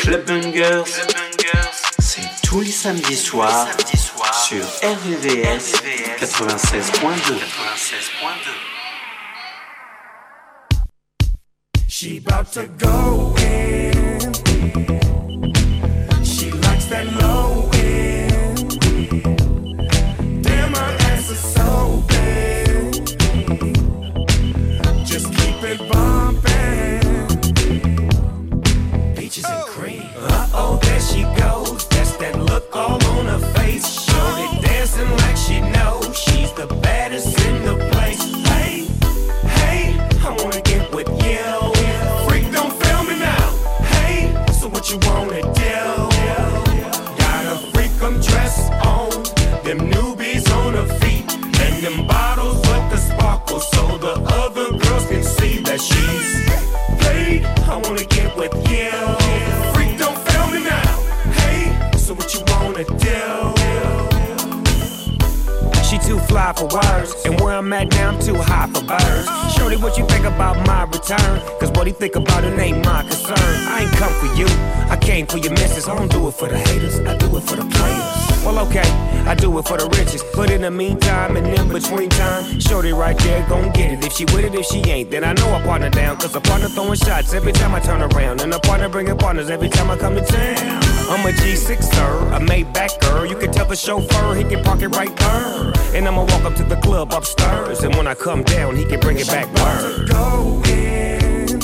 Clubbangers, c'est tous les samedis soirs soir sur RVVS 96.2. She about to go in. dancing like she knows. She's the baddest in the words. And where I'm at now, I'm too high for birds. Surely what you think about my return? Cause what he think about it ain't my concern. I ain't come for you, I came for your missus. I don't do it for the haters, I do it for the players. Well, okay, I do it for the riches. But in the meantime and in between time, shorty right there gon' get it. If she with it, if she ain't, then I know I partner down. Cause a partner throwing shots every time I turn around. And a partner bringing partners every time I come to town. I'm a G6er, a Maybach girl. You can tell the chauffeur he can park it right there. And I'ma walk up to the club upstairs. And when I come down, he can bring it back. Word. Go in.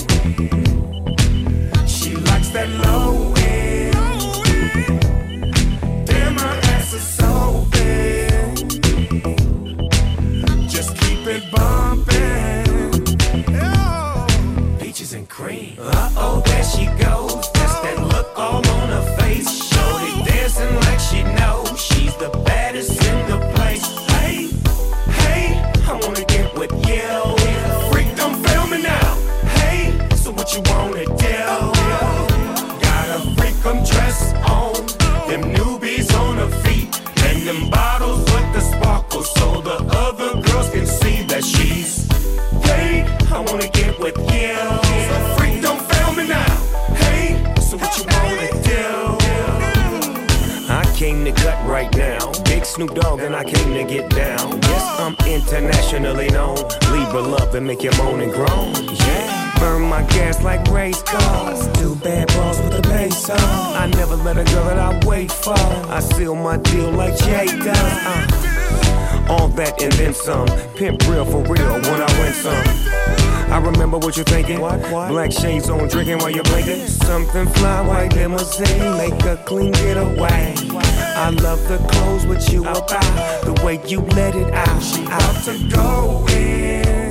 She likes that love. what you're thinking. What, what? Black shades on, drinking while you're blinking. Something fly, white limousine, make a clean getaway. I love the clothes what you about, the way you let it out. She out to go in.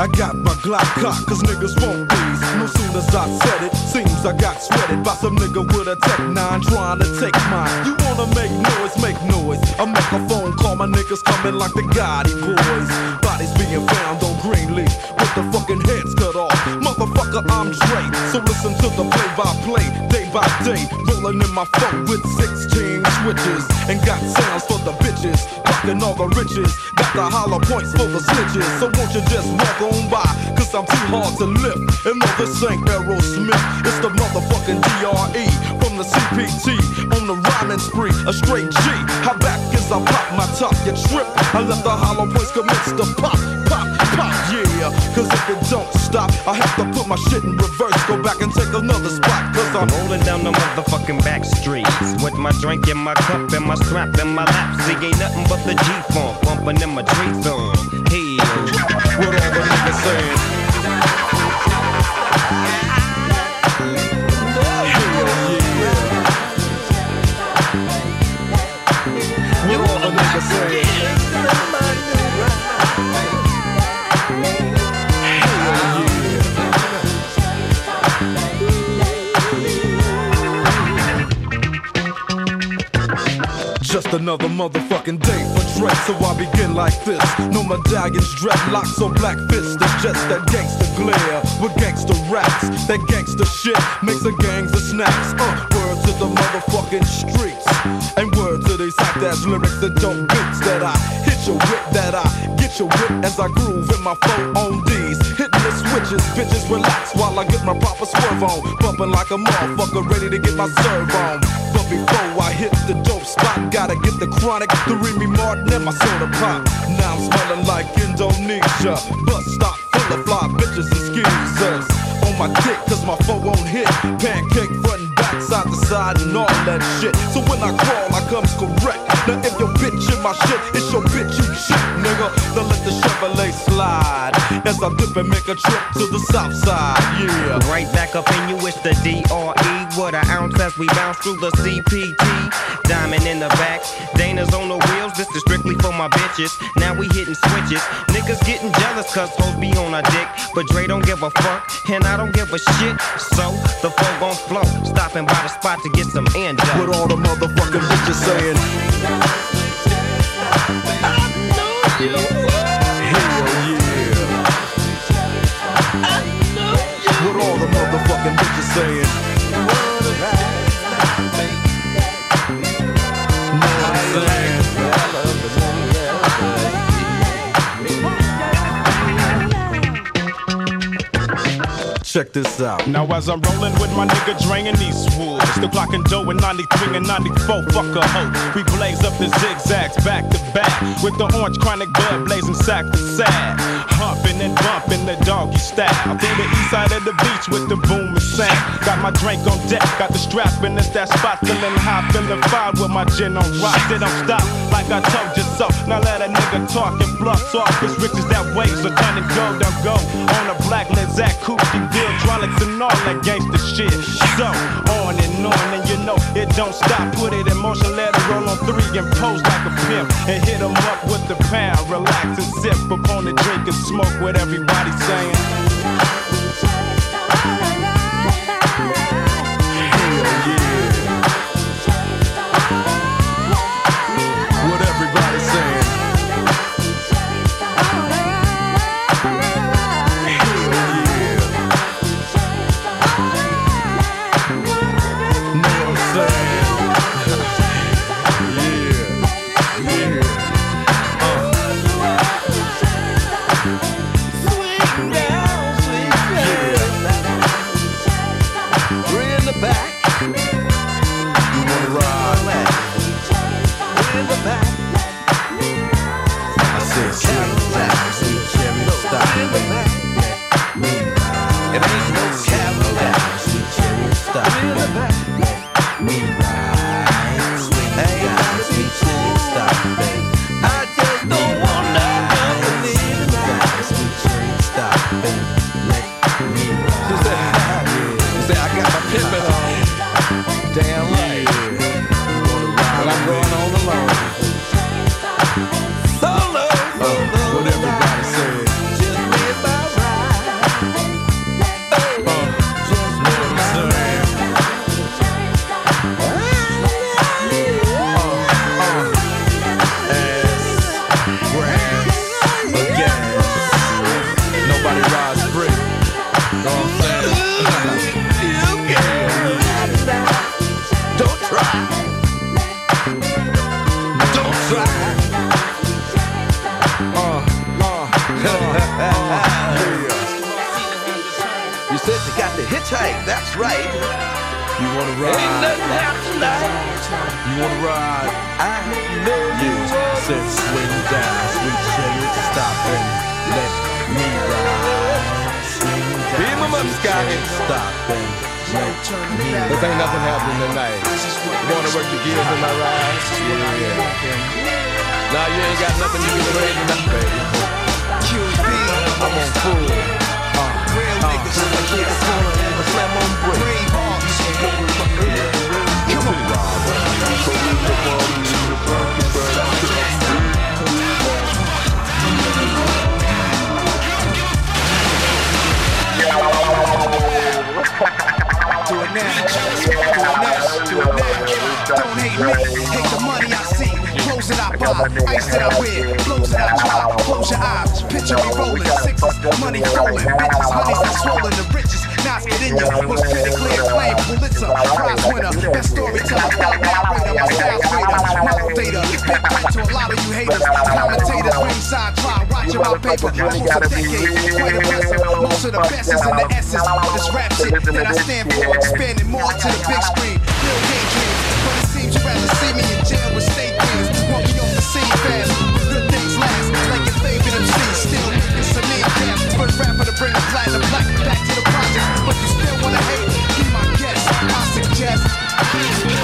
I got my Glock cock, cause niggas won't these. No soon as I said it, seems I got sweated by some nigga with a Tech 9 trying to take mine. You wanna make noise, make noise. I make a phone call, my niggas coming like the Gotti boys. Bodies being found on Greenleaf with the fucking heads. I'm Dre, so listen to the play by play, day by day. Rolling in my phone with 16 switches and got sounds for the bitches. Rocking all the riches, got the hollow points for the snitches. So won't you just walk on by? Cause I'm too hard to lift. And no, this ain't Aerosmith, it's the motherfucking DRE from the CPT on the rhyming spree. A straight G. How back as I pop my top, you trip. I let the hollow points commence to pop, pop, pop, yeah. Cause if it don't stop, I have to put my shit in reverse. Go back and take another spot. Cause I'm Rolling down the motherfucking back streets with my drink in my cup and my strap in my lap. See, ain't nothing but the G-funk bumping in my tree thumb. Hell, what all the niggas saying. Just another motherfucking day for Dre, so I begin like this. No medallions, dreadlocks, or black fists. It's just that gangster glare with gangster raps. That gangster shit makes the gangs of snaps. Uh, word to the motherfucking streets. And word to these hot ass lyrics that don't beats that I hit your whip, that I get your whip as I groove in my phone on D's. Hitting the switches, bitches relax while I get my proper swerve on. Bumping like a motherfucker, ready to get my serve on. But before hit the dope spot, gotta get the chronic, the Remy Martin, and my soda pop. Now I'm smelling like Indonesia. Bus stop full of fly bitches and skeezers. On my dick, cause my phone won't hit. Pancake front and back, side to side, and all that shit. So when I crawl, I comes correct. Now if your bitch in my shit, it's your bitch you shit, nigga. Then let the slide. As I dip and make a trip to the south side, yeah. right back up in you, it's the DRE. What an ounce as we bounce through the CPT. Diamond in the back, Dana's on the wheels. This is strictly for my bitches. Now we hitting switches. Niggas getting jealous cause hoes be on our dick. But Dre don't give a fuck, and I don't give a shit. So the phone gon' flow. Stopping by the spot to get some end up. What all the motherfucking bitches saying? The motherfucking bitches saying? Check this out. Now as I'm rolling with my nigga Dre and Eastwood, still clocking dough in 93 and 94, fuck a hoe. We blaze up the zigzags back to back with the orange chronic blood blazing sack to sack. Humping and bumping the doggy style through the east side of the beach with the boom and sound. Got my drink on deck, got the strap in it's that spot feeling high, feeling fine with my gin on rock. They don't stop like I told you so. Now let a nigga talk and bluff off. This riches that way, so turn and go, don't go on a black Lizak deal, hydraulics and all that gangster shit. So on and on, and you know it don't stop. Put it in motion, let it roll on three and pose like a pimp, and hit 'em up with the pound. Relax and sip upon the drink and smoke what everybody's saying. sky ain't stopping. Cause ain't nothing happening tonight. Wanna work the gears in my ride. Yeah. Nah, you ain't got nothing you can raise enough, baby. I'm on full. Uh, uh, uh, now. Now to. Don't hate me, hate the money I see. Close that I buy, ice that I wear, Close that I try. Close your eyes, picture me rolling, sixes, money flowing, bitches, honeys that swollen, the riches, now get in ya, was pretty clear, claim Pulitzer, prize winner, best storyteller, thug narrator, my style's greater, model data, big print to a lot of you haters, commentators, ringside try, watch my paper, almost a decade, quite impressive, most of the best is in the S's, this rap shit that I stand for, expanding more to the big screen, still daydreams. But it seems you'd rather see me in jail with state things. Walking off the scene fast. Good things last. Like your favorite MC. Still making some mean cash. But rapper to bring the platinum black back to the project. But you still wanna hate. Be my guest. I suggest.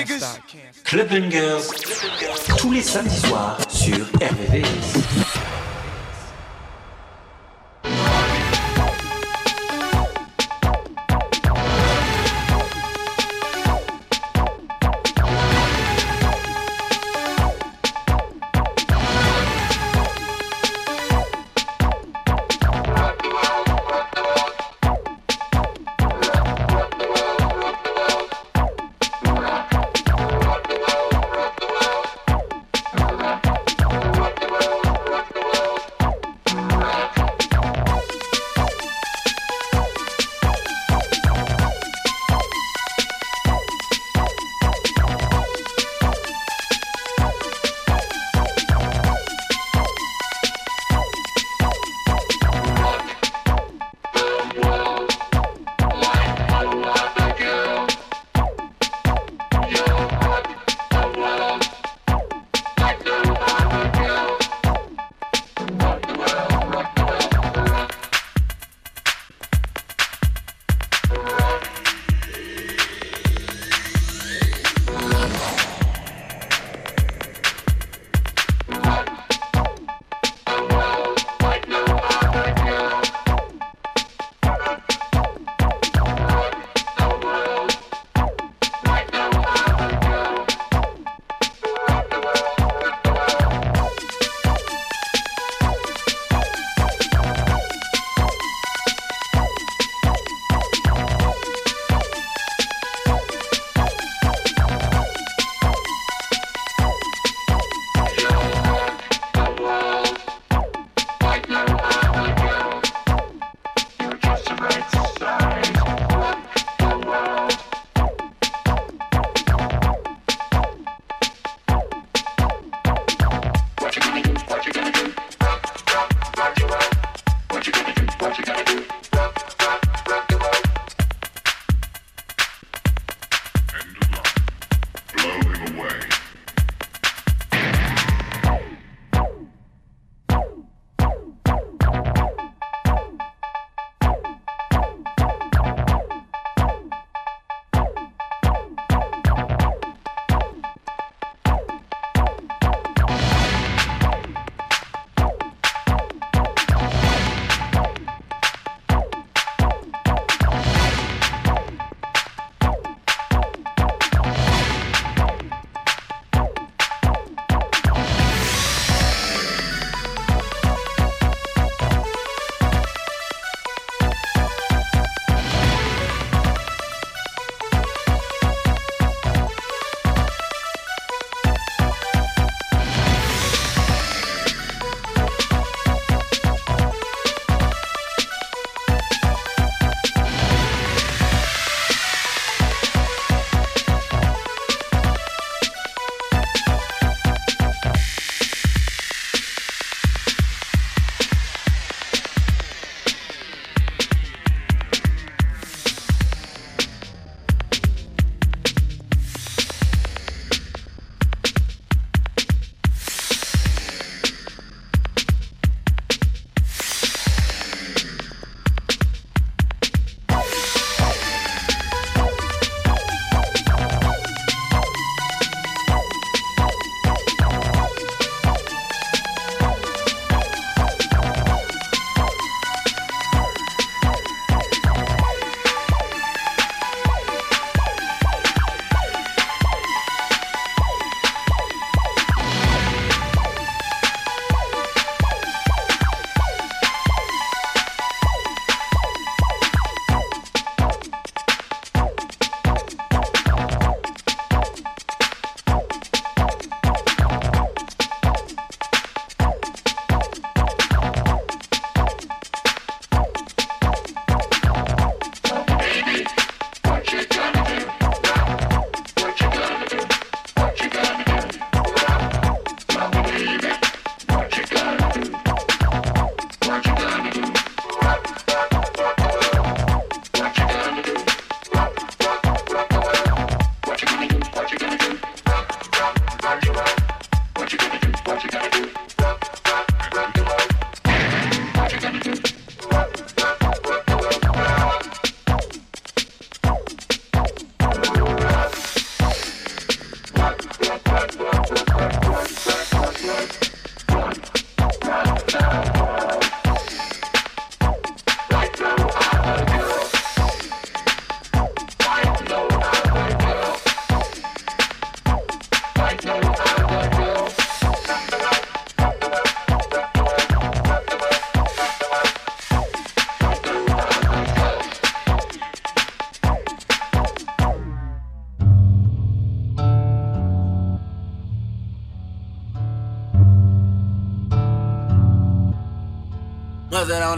niggas. Club Bangers, tous les samedis soirs sur RVVS.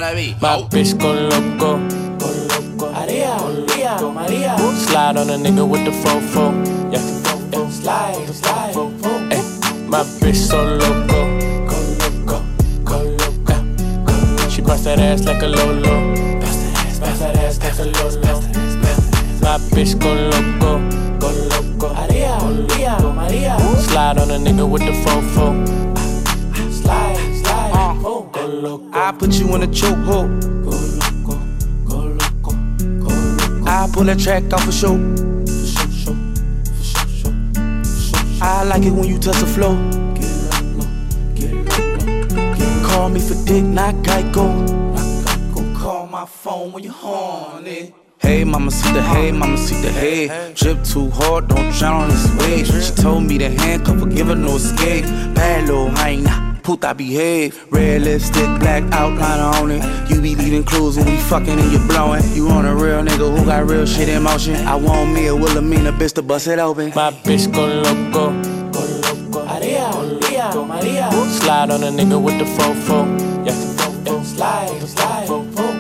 No te on that beat. My bitch go loco. Maria, Maria, Maria. Slide on a nigga with the fofo. Yeah. yeah. Slide, slide, Ay, my bitch so loco. Go loco, go loco. She bust that ass like a lolo. Bust that ass bust that ass like a lolo. My bitch go loco. Go loco. Maria, Maria, Maria. Slide on a nigga with the fofo. I put you in a chokehold. Go loco, go loco, go loco. I pull that track off a show. For show, for show, show, for show. I like it when you touch the flow. Get loco, get loco, get Call me for dick, not Geico. loco. Call my phone when you're horny. Hey, mama, see the hey, mama, see the hey. Drip too hard, don't drown on this wave. She told me to handcuff her, give her no escape. Bad little hyena, puta behave. Red lipstick, black outline on it. You be leaving clues when we fucking and you blowing. You on a real nigga who got real shit in motion. I want me a Wilhelmina bitch to bust it open. My bitch go loco. Go loco. Maria, Maria, Maria. Slide on a nigga with the fofo. Yeah. Yeah. Slide, slide,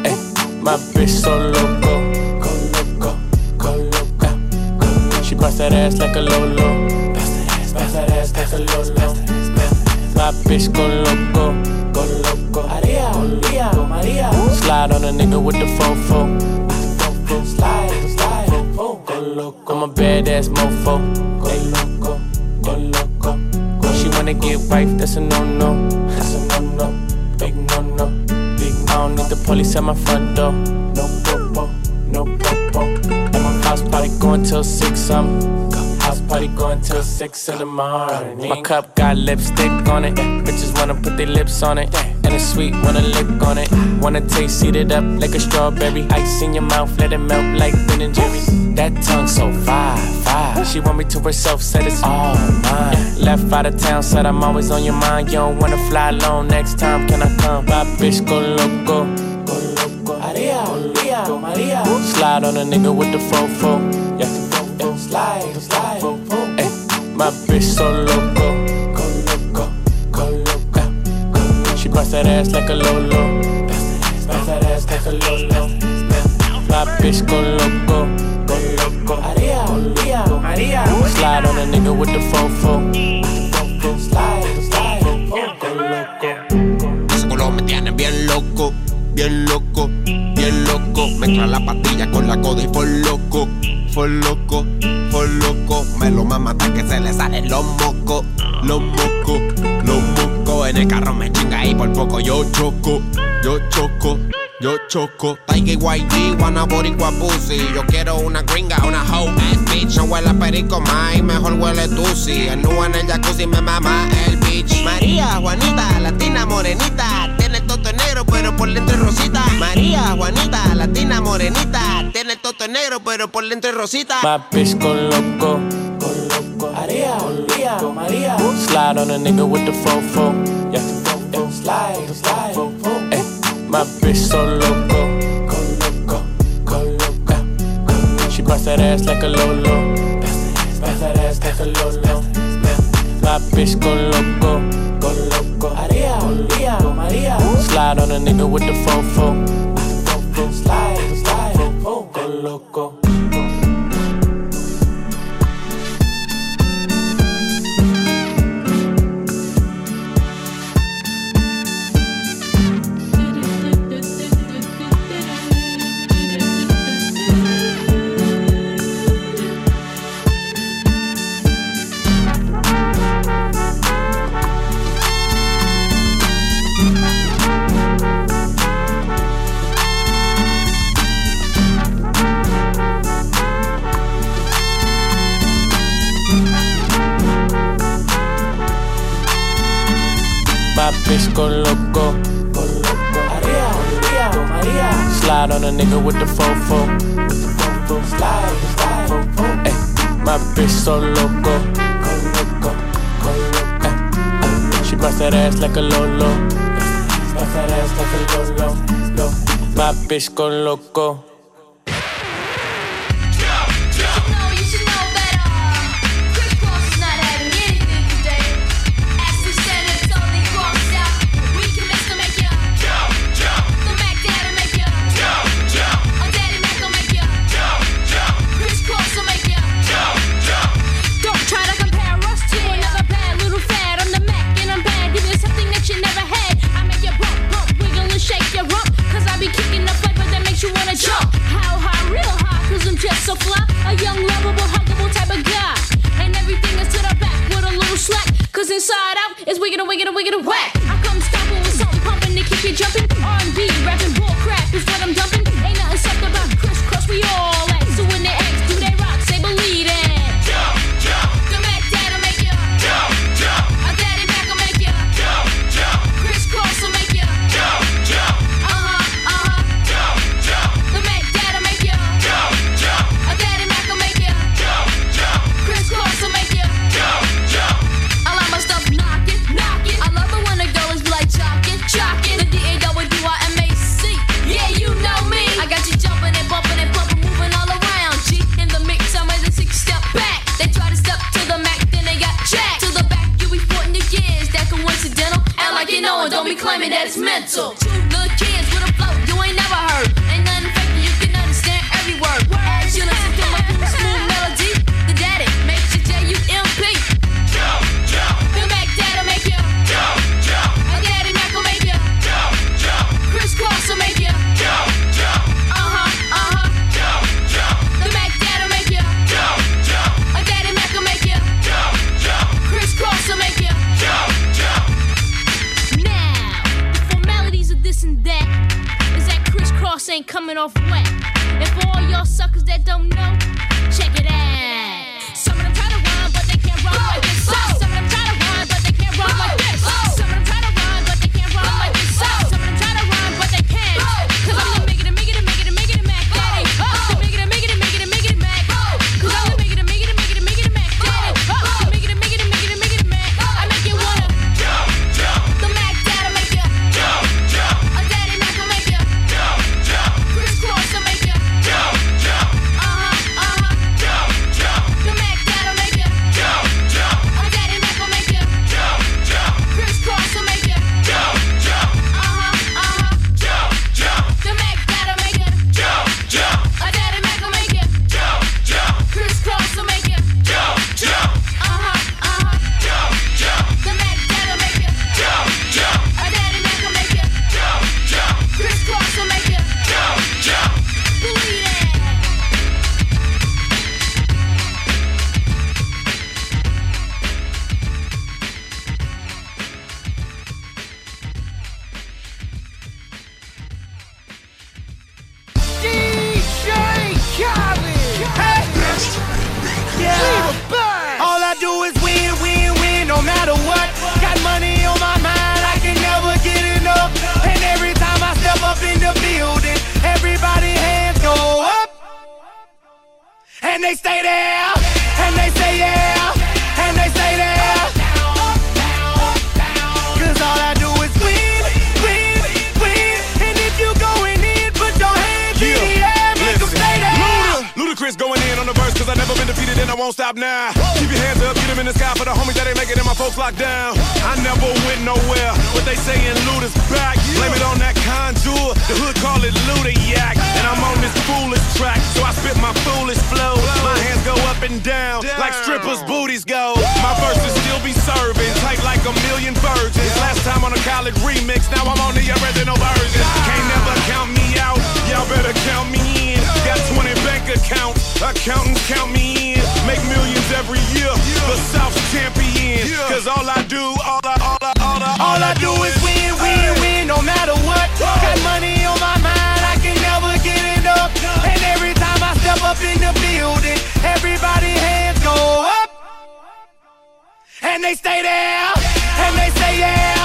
Ay, my bitch so loco. Go loco, go loco. She bust that ass like a lolo. Bust that ass, bust that ass like a lolo. My bitch go loco. Go loco. Maria, Maria, Maria. Slide on a nigga with the fofo. Slide, slide, oh, go loco. I'm a badass mofo. Go loco, go loco. Go She wanna get wife, that's a no no. That's a no no, big no no, big I don't need the police at my front door. no popo, no popo. At my house party going till six. I'm party going till six in the morning. My cup got lipstick on it. Bitches wanna put their lips on it. And it's sweet, wanna lick on it. Wanna taste, eat it up like a strawberry. Ice in your mouth, let it melt like Ben and Jerry's. That tongue so fire, fire. She want me to herself, said it's all mine. Left out of town, said I'm always on your mind. You don't wanna fly alone next time, can I come? My bitch go loco. Go loco. Maria, Maria, Maria. Slide on a nigga with the fofo. Yeah. Slide, slide, my bitch so loco. Go loco, go loco. She bust that ass like a lolo. Bust that ass like a lolo. My bitch go loco. Go loco. Maria, Maria, Maria. Slide on a nigga with the fofo. Slide, slide, go loco. Ese culo me tiene bien loco, bien loco, bien loco. Mezcla la pastilla con la coda y fue loco, fue loco, loco. Me lo mama hasta que se le salen los mocos, los mocos, los mocos. En el carro me chinga y por poco yo choco, yo choco. Yo choco, Tiger YG, wanna boricua pussy Yo quiero una gringa, una hoe ass bitch No huele a perico más, mejor huele tusi El nu en el jacuzzi me mama el María, Juanita, latina morenita Tiene el toto negro pero por dentro es rosita María, Juanita, latina morenita Tiene el toto negro pero por dentro es rosita bitch go loco. Go loco. Maria, Maria, Maria. Slide on a nigga with the fofo. Yeah. Yeah. Slide, slide, oh, Ay, my bitch so loco. Go loco, go loco. She bust that ass like a lolo. Bust that ass like a lolo. My bitch go loco. Go loco. Maria, Maria, Maria. Slide on a nigga with the fofo. Slide, slide, oh, go loco. My bitch go loco. Go loco. Maria, Maria, Maria. Slide on a nigga with the fofo. Slide, slide, oh, Ay, my bitch so loco. Go loco, go loco. She bust that ass like a lolo. Bust that ass like a lolo. Lo. My bitch go loco. This and that is that crisscross ain't coming off wet. And for all y'all suckers that don't know, check it out. Some of them try to rhyme, but they can't rhyme like this. Some of them try to rhyme, but they can't rhyme like this. Won't. Keep your hands up, get them in the sky for the homies that ain't making it, my folks locked down. I never went nowhere, but they saying Luda's back. Blame it on that contour, the hood call it Luda Yak. And I'm on this foolish track, so I spit my foolish flow. My hands go up and down, like strippers' booties go. My verses still be serving, tight like a million virgins. Last time on a college remix, now I'm on the original version. Can't never count me out, y'all better count me in. Got 20 bank accounts, accountants count me in. Make millions every year, the South's champion. Cause all I do, all I, all I, all I, All I do is win, win, win, no matter what. Got money on my mind, I can never get enough. And every time I step up in the building, everybody hands go up. And they stay there, and they say yeah,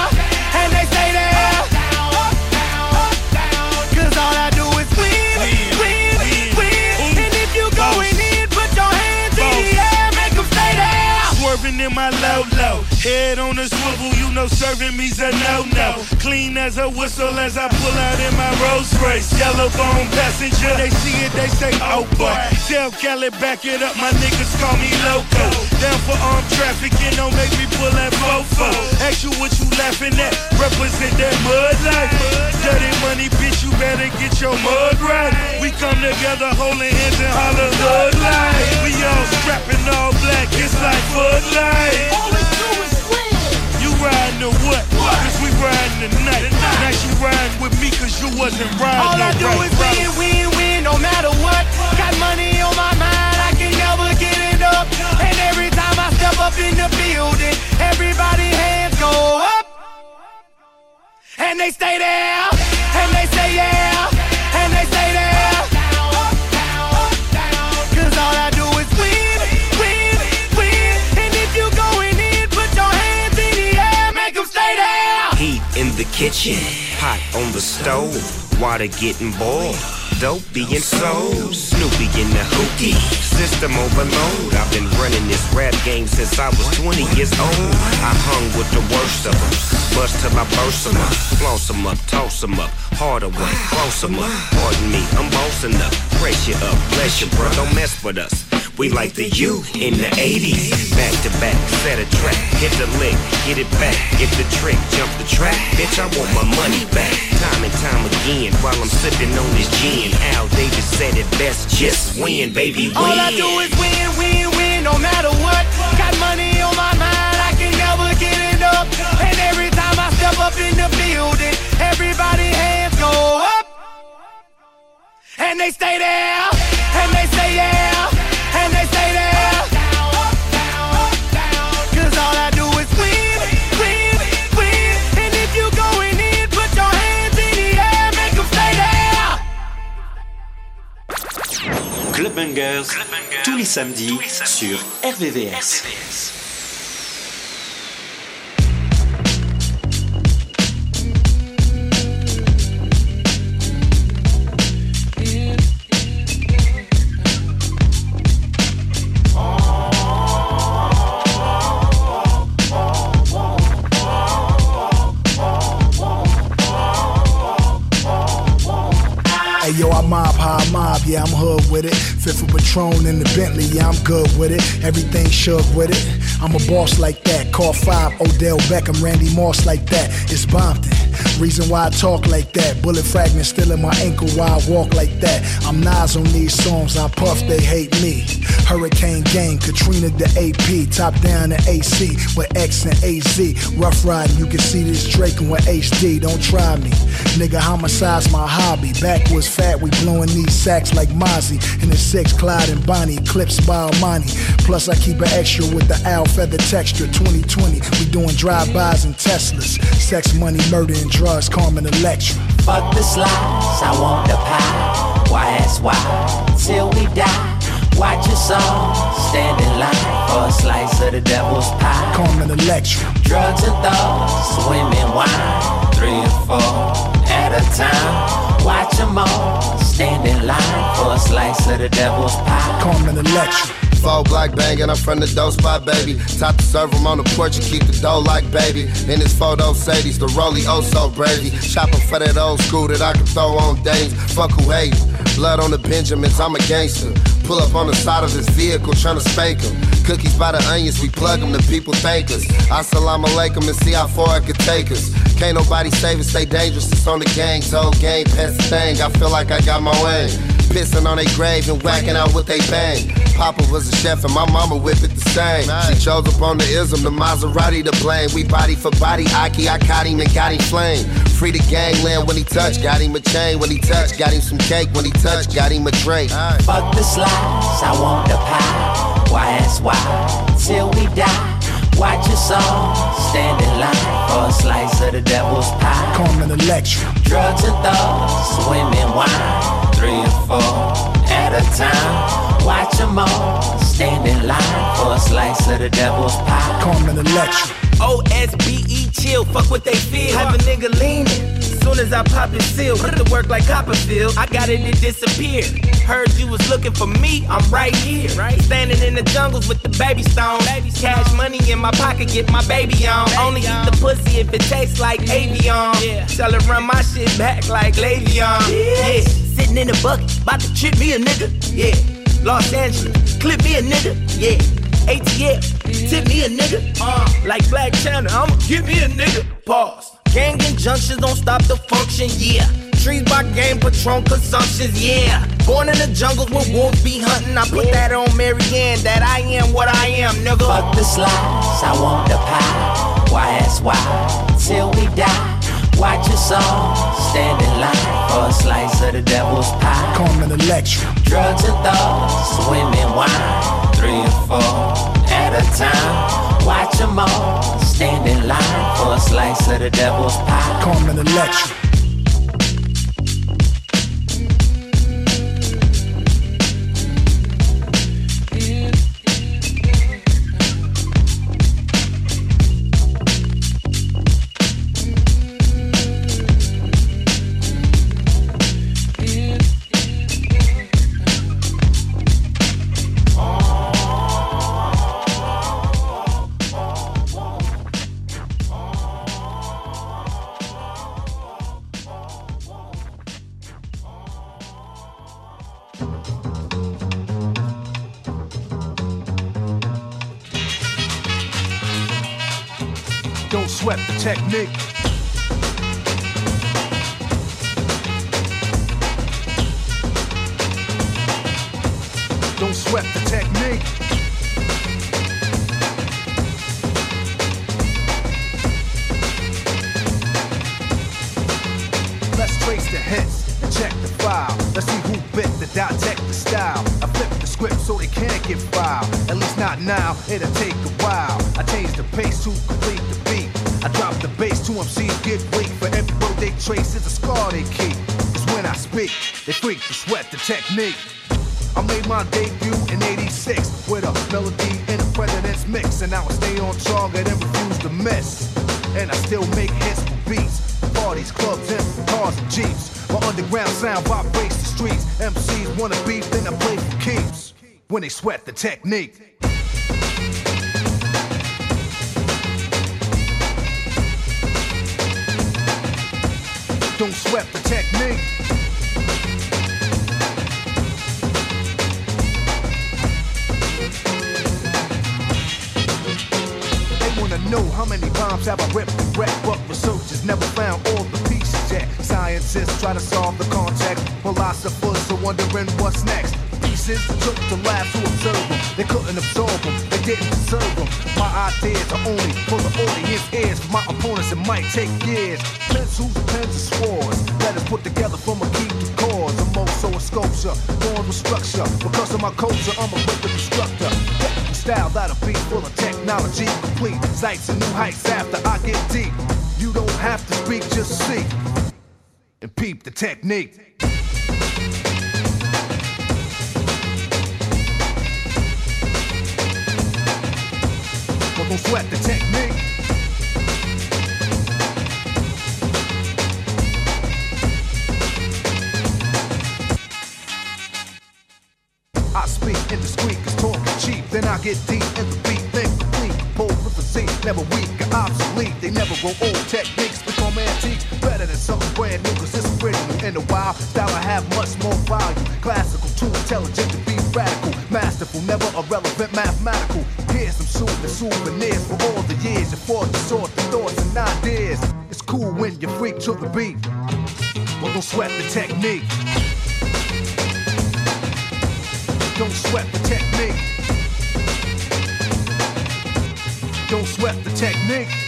final low, head on the swivel, you know serving me's a no no. Clean as a whistle as I pull out in my Rolls Royce. Yellow bone passenger, they see it, they say oh boy. Tell Kelly back it up, my niggas call me loco. Down for armed trafficking, don't make me pull that fofo. Ask you what you laughing at, represent that mud life. Dirty money, bitch, you better get your mud right. We come together holding hands and holler hood life. We all strapping all black, it's like Bud Light. You the we the night. Now with you wasn't All I do is win, win, win, no matter what. Got money on my mind, I can never get. And every time I step up in the building, everybody hands go up. And they stay there. Kitchen, pot on the stove, water getting boiled. Dope being sold, Snoopy in the hookie, system overload. I've been running this rap game since I was 20 years old. I hung with the worst of them, bust till I burst them up, floss them up, toss them up, harder way, close them up. Pardon me, I'm bossing up, pressure up, bless you, bro, don't mess with us. We like the U in the 80s. Back to back, set a track, hit the lick, get it back, get the trick, jump the track. Bitch, I want my money back. Time and time again, while I'm sipping on this gin. Al Davis said it best, just win, baby, win. All I do is win, win, win, no matter what. Got money on my mind, I can never get enough. And every time I step up in the building, everybody hands go up. And they stay there, and they say yeah, Clubbangers, Club tous les samedis, tous les samedis sur RVVS. RVVS. Yeah, I'm hood with it. Fit for Patron in the Bentley, yeah, I'm good with it. Everything shook with it. I'm a boss like that. Call five, Odell Beckham, Randy Moss like that. It's Bompton. Reason why I talk like that. Bullet fragments still in my ankle while I walk like that. I'm Nas on these songs, I puff, they hate me. Hurricane Gang, Katrina the AP, top down the AC with X and AZ. Rough riding, you can see this Drake with HD. Don't try me, nigga. Homicide's my hobby. Backwards fat, we blowing these sacks like Mozzie. In the six, Clyde and Bonnie, clips by Armani. Plus I keep an extra with the owl feather texture. 2020, we doing drive-bys and Teslas. Sex, money, murder, and drugs. Carmen Electra. Fuck the slice, I want the pie. Why ask why? Till we die. Watch your song, stand in line for a slice of the devil's pie. Carmen Electra. Drugs and thoughts, women, wine, three or four at a time. Watch them all, stand in line for a slice of the devil's pie. Carmen Electra. Four black banging, I'm from the dope spot, baby. Top to serve 'em on the porch and keep the dough like baby. In this photo, Sadie's the rollie, oh so bravey. Shopping for that old school that I can throw on dames. Fuck who hate. Blood on the Benjamins, I'm a gangster. Pull up on the side of his vehicle, tryna spank him. Cookies by the onions, we plug them, the people thank us. Assalamu alaikum and see how far it could take us. Can't nobody save us, stay dangerous, it's on the gang. Told game, pass the thing, I feel like I got my way. Pissing on their grave and whacking out what they bang. Papa was a chef and my mama whip it the same. She chose up on the ism, the Maserati to blame. We body for body, Aki, I caught him and got him flame. Free the gangland when he touched, got him a chain when he touched, got him some cake when he touched, got him a drink. Fuck the slice, I want the pie. Why ask why? Till we die. Watch your song, stand in line for a slice of the devil's pie. Carmen Electra. Drugs and thoughts, women, wine, three or four at a time. Watch them all, stand in line for a slice of the devil's pie. Carmen Electra. O-S-B-E chill, fuck what they feel. Have a nigga leaning. Soon as I pop it seal, put the work like Copperfield. I got it, it disappeared. Heard you was looking for me, I'm right here. Right? Standing in the jungles with the baby stones. Cash money in my pocket, get my baby on. Only eat the pussy if it tastes like avion. Yeah. Tell her run my shit back like Le'Veon. Yeah. Sitting in the bucket, about to trip me a nigga. Yeah. Los Angeles, clip me a nigga. Yeah. ATL, tip me a nigga. Uh, like Black Channel, I'ma give me a nigga. Pause. Gang injunctions don't stop the function, yeah. Trees by game, Patron consumptions, yeah. Born in the jungles where wolves be hunting. I put that on Marianne, that I am what I am, nigga. Fuck the slides, I want the pie. Why ask why? Till we die. Watch your song, stand in line for a slice of the devil's pie. Carmen Electra. Drugs and thoughts, women, wine, three or four at a time. Watch them all, stand in line for a slice slice of the devil's pie. Carmen Electra. Don't sweat the technique. Freak to sweat the technique. I made my debut in 86 with a melody in a president's mix. And I stay on target and refuse to miss. And I still make hits for beats. Parties, clubs, and cars and jeeps. My underground sound vibrates the streets. MCs wanna beef, then I play for keeps. When they sweat the technique. Bombs have I ripped and wrecked, but researchers never found all the pieces yet. Scientists try to solve the context, philosophers are wondering what's next. Pieces took to labs to observe them. They couldn't absorb them, they didn't deserve them. My ideas are only for the audience ears. My opponents, it might take years. Pencils, pens, and swords. Letters put together from a key to cause. I'm also a sculpture, born with structure. Because of my culture, I'm a instructor. Technical style that'll be technology, complete sights and new heights after I get deep. You don't have to speak, just see and peep the technique. Don't sweat the technique. I speak indiscreet, cause talking cheap. Then I get deep in the never weak or obsolete. They never grow old. Techniques become antique. Better than something brand new, cause it's original. In a while, style I have much more value. Classical, too intelligent to be radical. Masterful, never irrelevant, mathematical. Here's some soothing souvenirs for all the years. You fought to sort the thoughts and ideas. It's cool when you freak to the beat. But don't sweat the technique. Don't sweat the technique. Don't sweat the technique.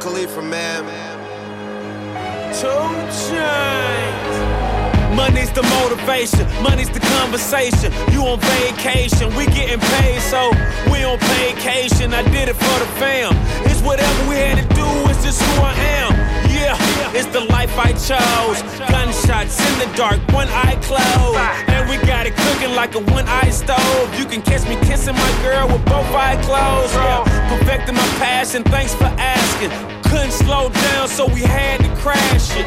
Khalifa, man. 2 Chainz. Money's the motivation, money's the conversation. You on vacation, we getting paid, so we on vacation. I did it for the fam. It's whatever we had to do, it's just who I am. Yeah, it's the life I chose. Gunshots in the dark, one eye closed. And we got it cooking like a one eye stove. You can catch me kissing my girl with both eyes closed. Yeah, perfecting my passion, thanks for asking. Couldn't slow down, so we had to crash it.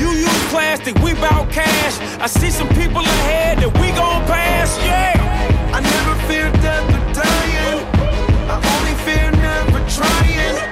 You use plastic, we bout cash. I see some people ahead that we gon' pass, yeah. I never fear death or dying. I only fear never trying.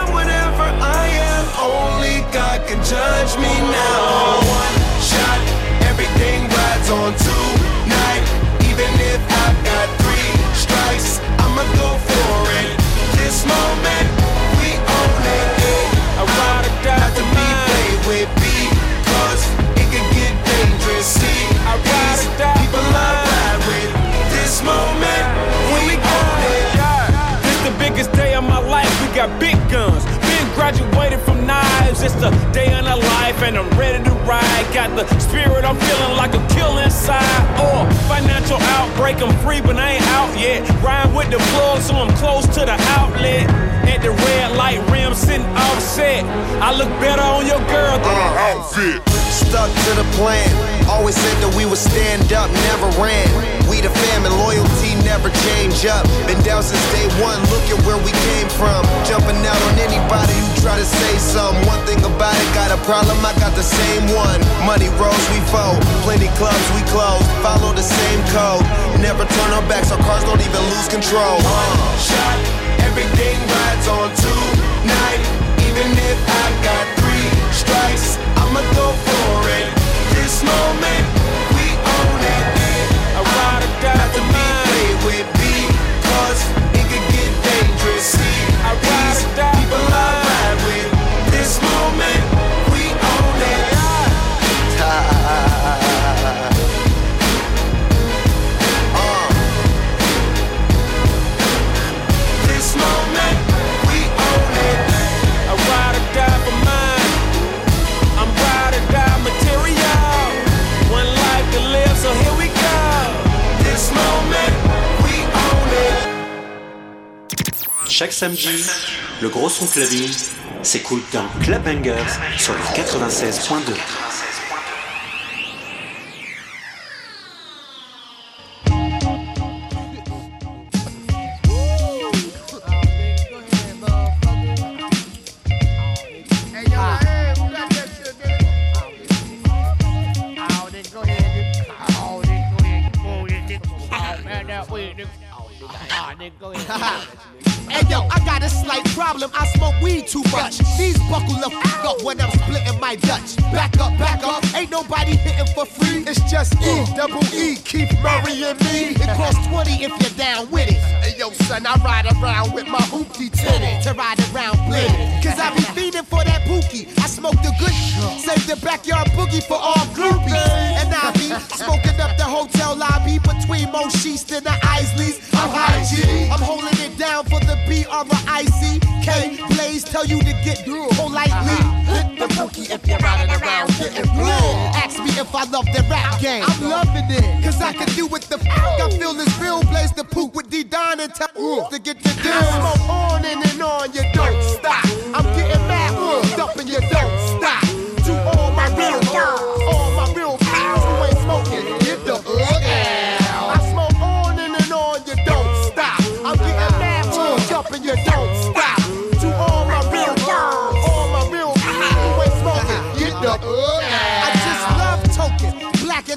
God can judge me now. One shot, everything rides on tonight. Even if I've got three strikes, I'ma go for it. This moment, the day of the life, and I'm ready to ride. Got the spirit, I'm feeling like a kill inside. Or financial outbreak, I'm free, but I ain't out yet. Ride with the plug, so I'm close to the outlet. At the red light rim, sitting offset. I look better on your girl than uh, an outfit. Stuck to the plan. Always said that we would stand up, never ran. We the fam and loyalty never change up. Been down since day one, look at where we came from. Jumping out on anybody who try to say some. One thing about it, got a problem, I got the same one. Money rolls, we fold. Plenty clubs, we close. Follow the same code. Never turn our backs, our cars don't even lose control. One shot, everything rides on tonight. Even if I've got three strikes, I'ma go for it. This moment, Chaque samedi, le gros son clubbing s'écoute dans Club Bangers sur le 96.2.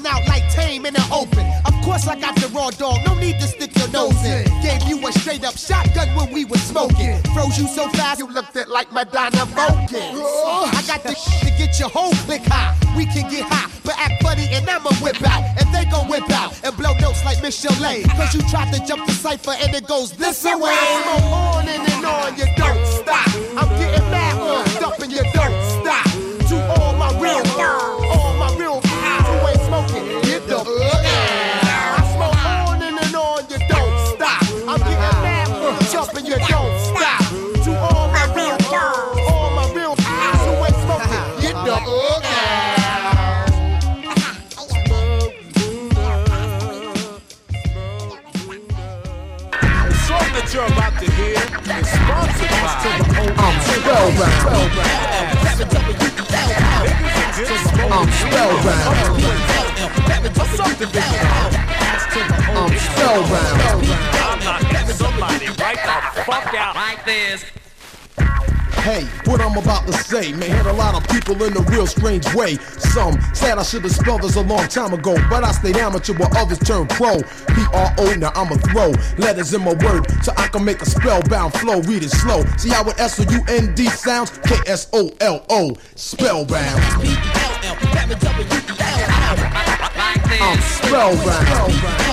out like tame in the open. Of course, I got the raw dog, no need to stick your nose in. Gave you a straight up shotgun when we was smoking. Froze you so fast, you looked it like Madonna Vulcan. I got the shit to get your whole click high. We can get high, but act funny and I'ma whip out. And they gon' whip out and blow notes like Miss Chalet. Cause you tried to jump the cipher and it goes this way. Smoke on and, and on, you don't stop. I'm getting mad on spellbound. I'm spellbound. I'm spellbound. I'm knocking somebody right the fuck out. Like this. Hey, what I'm about to say may hit a lot of people in a real strange way. Some said I should have spelled this a long time ago, but I stayed amateur while others turned pro. P-R-O, now I'ma throw letters in my word so I can make a spellbound flow. Read it slow. See how it S-O-U-N-D sounds? K-S-O-L-O, spellbound. I'm spellbound.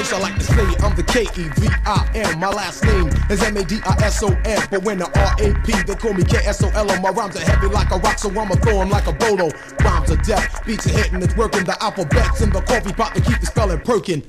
First, I like to say I'm the K-E-V-I-N. My last name is M-A-D-I-S-O-N. But when the R-A-P, they call me K-S-O-L-O. Oh, my rhymes are heavy like a rock, so I'ma throw 'em like a bolo. Rhymes are death, beats are hitting, it's working. The alphabets in the coffee pot to keep the spelling perking.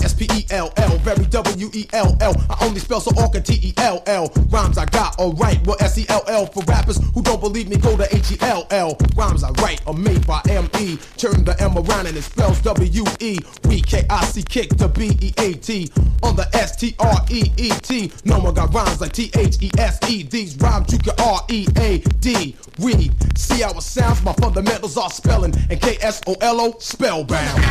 I-S-P-E-L-L, very W-E-L-L. I only spell so all can T-E-L-L. Rhymes I got, alright, well S-E-L-L. For rappers who don't believe me, go to H-E-L-L. Rhymes I write are made by M-E. Turn the M around and it spells W-E. We K-I-C kick to B-E-A-T. On the S-T-R-E-E-T. No more got rhymes like T-H-E-S-E. These rhymes you can R-E-A-D. Read, see how it sounds? My fundamentals are spelling. And K-S-O-L-O, spellbound.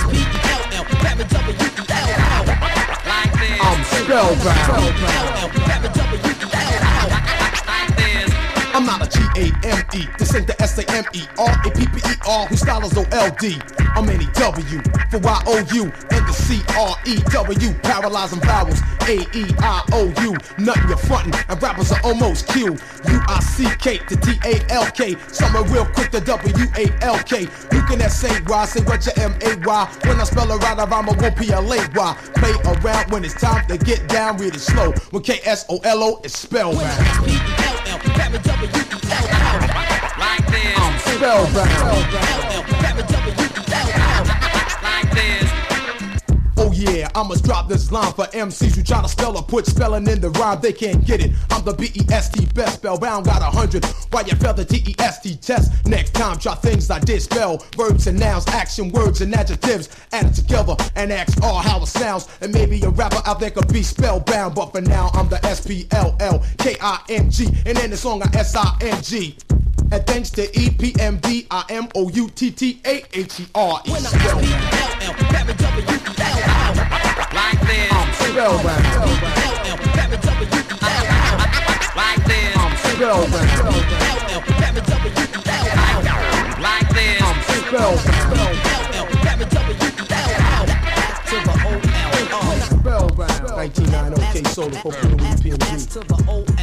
I'm spellbound. I'm not a G-A-M-E. This ain't the S-A-M-E-R-A-P-P-E-R whose style is O-L-D. I'm any W for Y-O-U and the C-R-E-W. Paralyzing vowels. A-E-I-O-U. Nothing you're frontin' and rappers are almost Q. U-I-C-K to T-A-L-K. Are real quick to W-A-L-K. You can S-A-Y, say what your M-A-Y. When I spell it right, I rhyme a one P-L-A-Y. Play around when it's time to get down, read it slow. When K-S-O-L-O is spellbound. I'm spellbound. Oh yeah, I must drop this line for MCs who try to spell or put spelling in the rhyme. They can't get it. I'm the B-E-S-T best spellbound, got a hundred. Why you failed the T-E-S-T test? Next time, try things I did spell. Verbs and nouns, action words and adjectives. Add it together and ask all how it sounds. And maybe a rapper out there could be spellbound, but for now I'm the S-P-L-L-K-I-N-G, and in the song I S-I-N-G. And thanks to E E-P-M-D-I-M-O-U-T-T-A-H-E-R-E. I'm spellbound. I'm spellbound. I'm spellbound. Spellbound. 1990 OK Solar for PMD. to the O-L-O. Biggie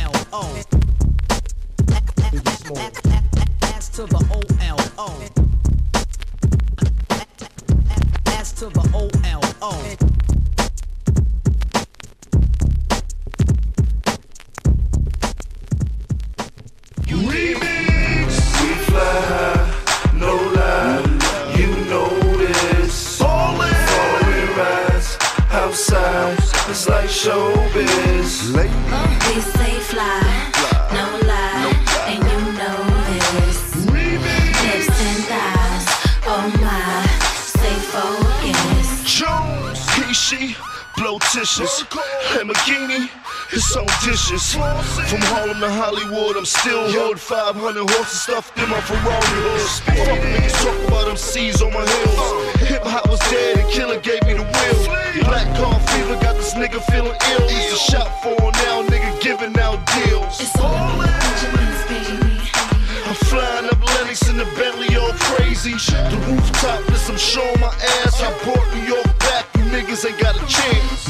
Hollywood, I'm still hood. 500 horses stuffed in my Ferrari hood. Fuck niggas talk about them C's on my heels. Hip hop was dead and Killer gave me the wheel. Black car fever got this nigga feeling ill. Used to shop for now nigga giving out deals. It's all in the Benjamins, baby. I'm flying up Lenox in the Bentley old I'm showing my ass. I brought New York back. You niggas ain't got a chance.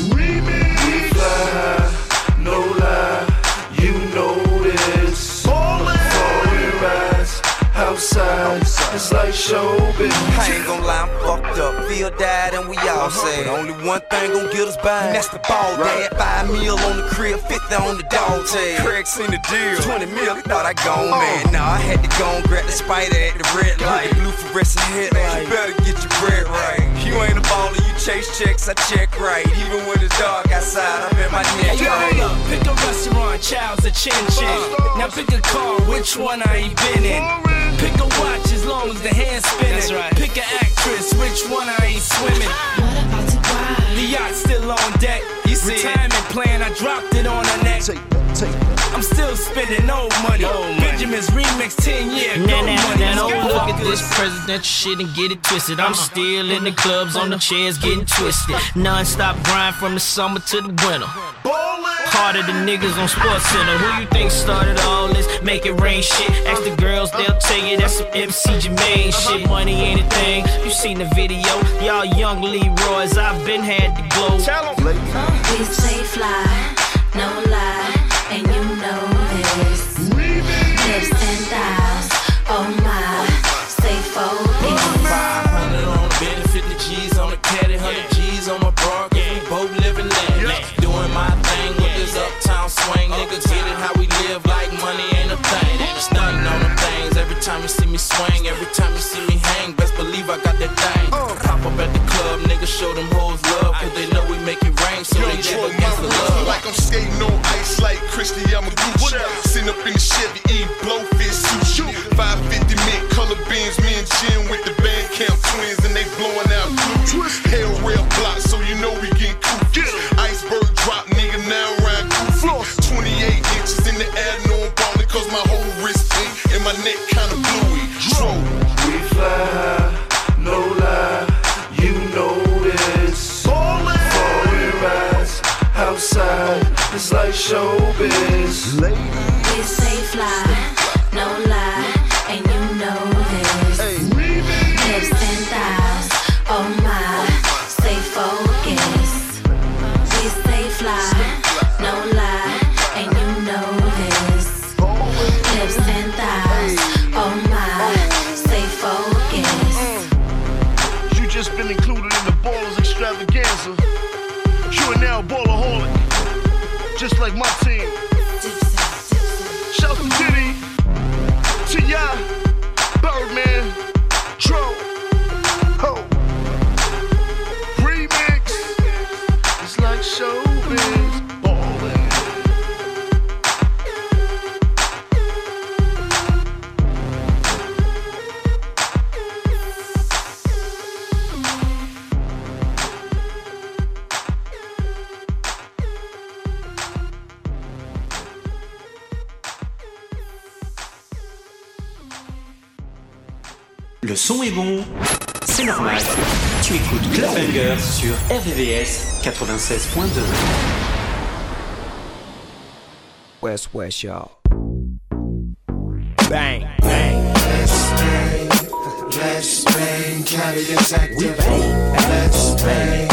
It's like showbiz. I ain't gon' lie, I'm fucked up. Feel died and we all uh-huh. sad. Only one thing gon' get us by. And that's the ball dad. Five mil on the crib, 50 on the dog tag. Craig seen the deal. 20 mil, he thought I gone, oh. man. Nah, I had to go and grab the spider at the red light. Blue fluorescent headlight. You better get your bread right. You ain't a baller, you chase checks, I check right. Even when it's dark outside, I'm in my neck Hey, right. up. Pick a restaurant, child's a chin chin. Uh-huh. Now pick a car, which one I ain't been in. Pick a watch as long as the hand's spinning. Pick an actress, which one I ain't swimming. What about The yacht still on deck. You see Retirement plan, I dropped it on her neck. I'm still spending old money. Benjamin's remix 10 year Now, gold now, money. now, Let's don't go. look at this presidential shit and get it twisted. I'm uh-uh. still in the clubs, on the chairs, getting twisted. Non-stop grind from the summer to the winter. Harder than niggas on Sports Center. Who you think started all this? Make it rain shit. Ask the girls, they'll tell you that's some MC Jermaine shit. Money ain't a thing. You seen the video? Y'all young Leroy's. I've been had the glow. We stay fly, no lie, and you me swing, every time you see me hang, best believe I got that thing. Oh. Pop up at the club, nigga, show them hoes love, cause they know we make it rain, so they give against the love. Like I'm skating on ice like Kristi Yamaguchi. Sitting showbiz. We stay fly, sur 96.2. West West, y'all. Bang, bang. Let's bang, let's bang, Cali active. Let's bang,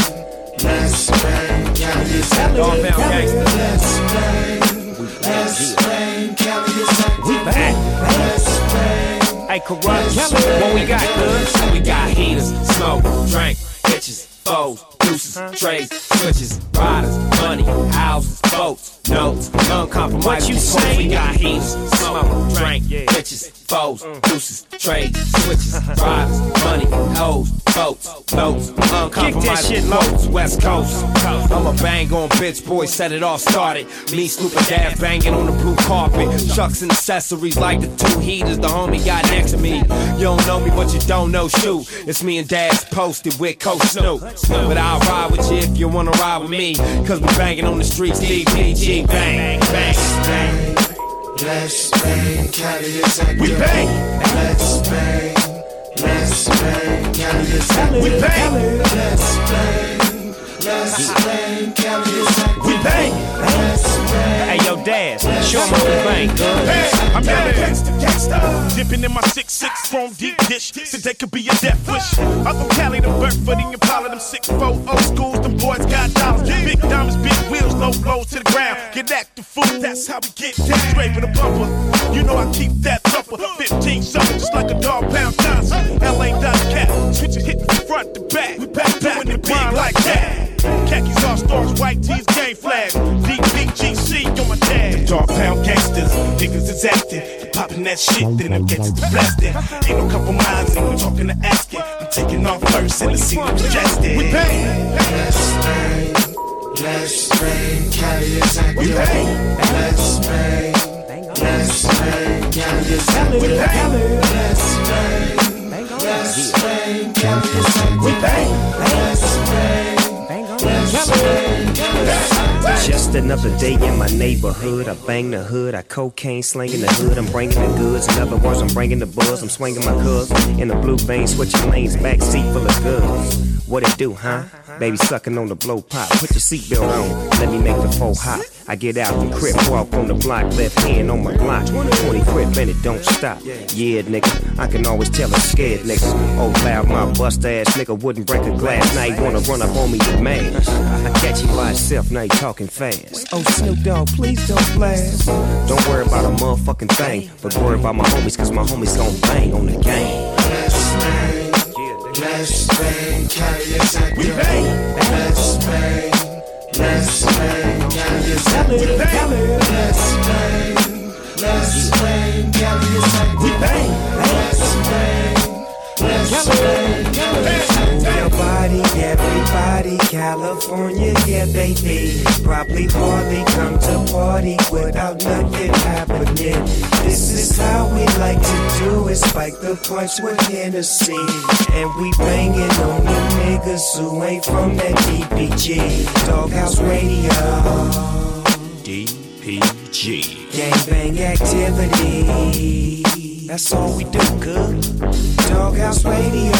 let's bang, Cali is active. Dogg Pound Let's bang, let's bang, Cali is active. We bang. Let's bang. Hey, Kurupt. What we got, good? We got heaters, smoke, drink, bitches, foes, deuces, trays, switches, riders, money, houses, boats, notes, uncompromised. What you say? We got heaters, smoke, drink, bitches, foes, deuces, trades, switches, riders, money, hoes, boats, notes, uncompromised. shit reports. West Coast. I'm a bang on bitch, boy, set it all started. Me, Snoop and Daz banging on the blue carpet. Chucks and accessories like the two heaters the homie got next to me. You don't know me, but you don't know shoot. It's me and Daz posted with Coach Snoop. But I'll ride with you if you wanna ride with me. Cause we banging on the streets, DPG, bang, bang, bang. Let's bang, is active. We bang. Let's bang, let's bang, is active. We bang. Let's bang, We bang. Hey yo, Daz, Show 'em how we bang. Hey, I'm yelling gangsta, gangsta. Dipping in my six six chrome deep dish. Today could be a death wish. I'm from Cali to Burford and Impala, them six four old schools. Them boys got dollars, big diamonds, big wheels, low blows to the ground. Get active, fool. That's how we get down. Straight with a bumper. You know I keep that thumper. 15 something, just like a dog pound Johnson. LA done cat. Switch it, hit from front to back. We back doing the grind like that. Khakis all stars, white tees, game flags. DPGC on my tag. Dog pound gangsters, niggas is acting. Popping that shit, then I'm getting blasted. Ain't no couple minds, ain't no talking to asking. I'm taking off first and the scene is congested. We bang. Let's bang, let's bang, Cali is active. We bang. Let's bang, let's bang, Cali is active. We bang. Let's bang, bang, Cali. We bang. Let's bang, let's bang. Just another day in my neighborhood. I bang the hood, I cocaine slinging the hood. I'm bringing the goods. In other words, I'm bringing the buzz. I'm swinging my cuz in the blue vein, switching lanes, back seat full of goods. What it do, huh? Baby sucking on the blow pop. Put your seatbelt on. Let me make the four hot. I get out and crip walk on the block, left hand on my block. 20 crip and it don't stop. Yeah, nigga, I can always tell a scared nigga. Oh, loud, my bust ass nigga wouldn't break a glass. Now you wanna run up on me with man. I catch you by itself, now you talking fast. Oh, Snoop Dogg, please don't blast. Don't worry about a motherfucking thing, but worry about my homies, cause my homies gon' bang on the game. Let's bang, let's bang, Cali is active. We bang. Let's bang, let's bang, Cali is active. Let's bang, let's bang, active. We bang. Let's bang, everybody, California, yeah, baby. Probably hardly come to party without nothing happening. This is how we like to do it. Spike the punch with Hennessy. And we banging on the niggas who ain't from that DPG. Doghouse Radio. DPG. Gangbang activity. That's all we do, good. Doghouse Radio.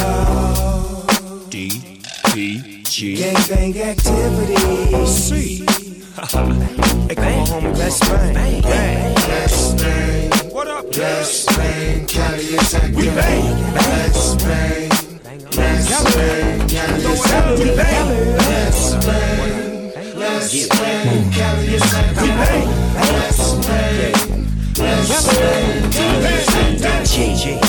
DPG. Gangbang activity. See. hey, come on, homie, let's bang. Bang, bang. Let's bang, What up? let's bang, Cali is active. We bang. Let's bang, let's bang, Cali is active. We bang. Let's bang, let's bang, Cali is active. We bang. Let's bang, let's bang, JJ.